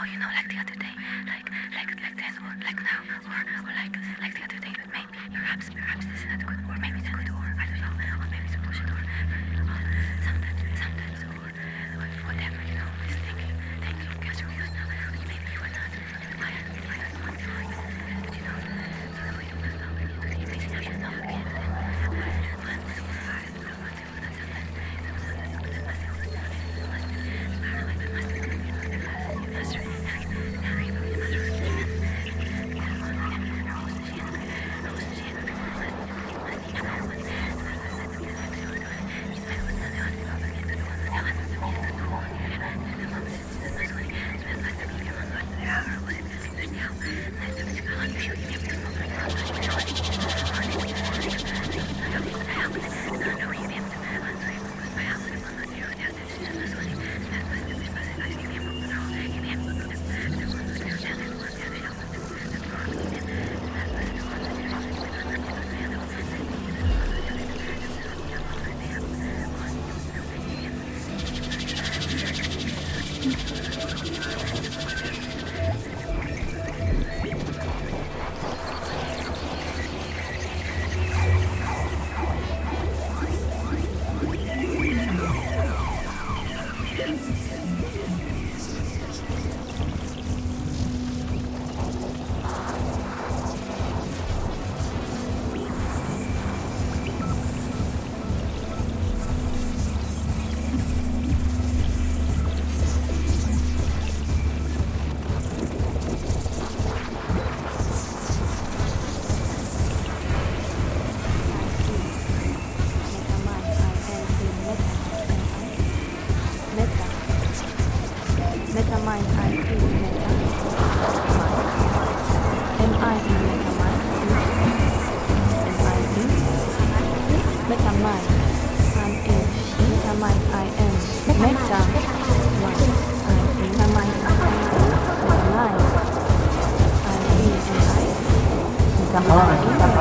oh, you know, like the other day, like, like, like then, or like now, or, or like. I'm sure you're going to be a little bit more than that. Megamind I is meta mind. Am I in Megamind? Am I in Megamind? I'm in Megamind I am. Meta mind. I'm in Megamind I am. Megamind. I'm in Megamind.